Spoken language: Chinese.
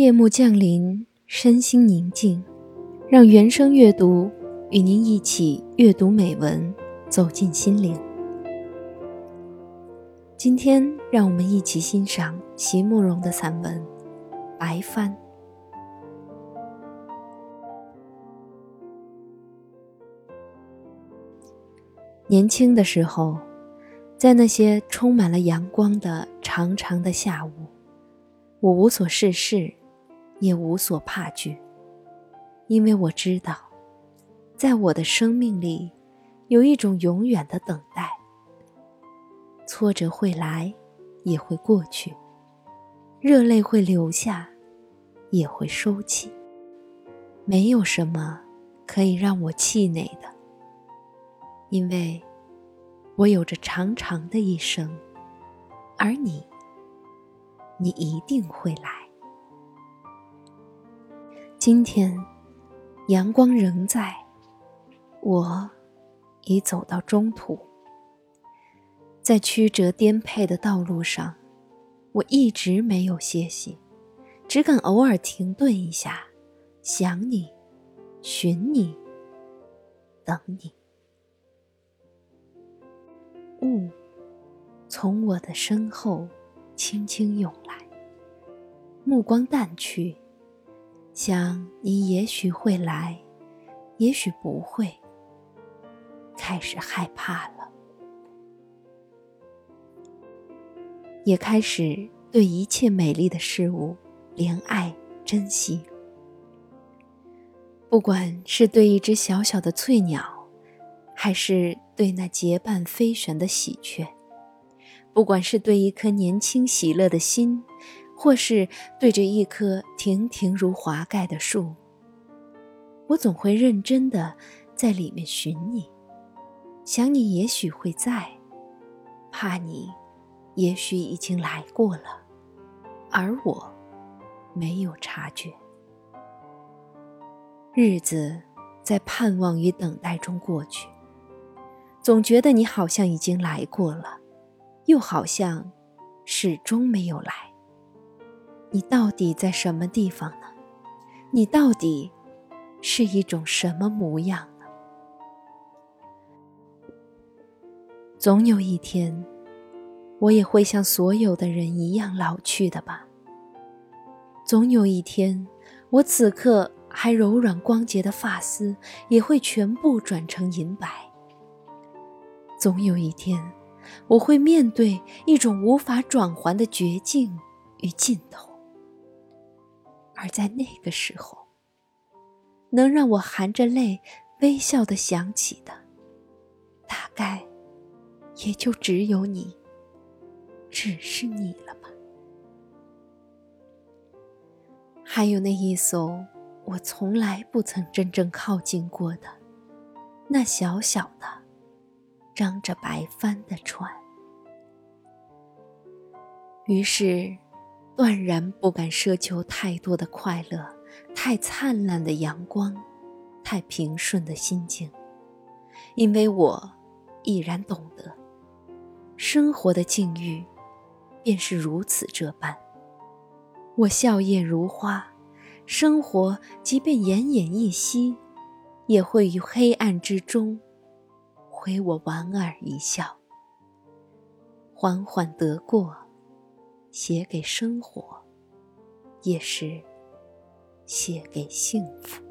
夜幕降临，身心宁静，让原声阅读与您一起阅读美文，走进心灵。今天，让我们一起欣赏席慕容的散文《白帆》。年轻的时候，在那些充满了阳光的长长的下午，我无所事事，也无所怕惧，因为我知道，在我的生命里，有一种永远的等待。挫折会来，也会过去；热泪会流下，也会收起。没有什么可以让我气馁的。因为，我有着长长的一生，而你，你一定会来。今天，阳光仍在，我已走到中途，在曲折颠沛的道路上，我一直没有歇息，只敢偶尔停顿一下，想你，寻你，等你。雾从我的身后轻轻涌来，目光淡去，想你也许会来，也许不会。开始害怕了，也开始对一切美丽的事物怜爱珍惜。不管是对一只小小的翠鸟。还是对那结伴飞旋的喜鹊，不管是对一颗年轻喜乐的心，或是对着一棵亭亭如华盖的树，我总会认真的在里面寻你，想你也许会在，怕你也许已经来过了，而我没有察觉。日子在盼望与等待中过去。总觉得你好像已经来过了，又好像始终没有来。你到底在什么地方呢？你到底是一种什么模样呢？总有一天，我也会像所有的人一样老去的吧。总有一天，我此刻还柔软光洁的发丝也会全部转成银白。总有一天，我会面对一种无法转还的绝境与尽头，而在那个时候，能让我含着泪微笑的想起的，大概也就只有你，只是你了吧。还有那一艘我从来不曾真正靠近过的，那小小的。张着白帆的船，于是断然不敢奢求太多的快乐，太灿烂的阳光，太平顺的心境，因为我已然懂得，生活的境遇便是如此这般。我笑靥如花，生活即便奄奄一息，也会于黑暗之中。回我莞尔一笑，缓缓得过，写给生活，也是写给幸福。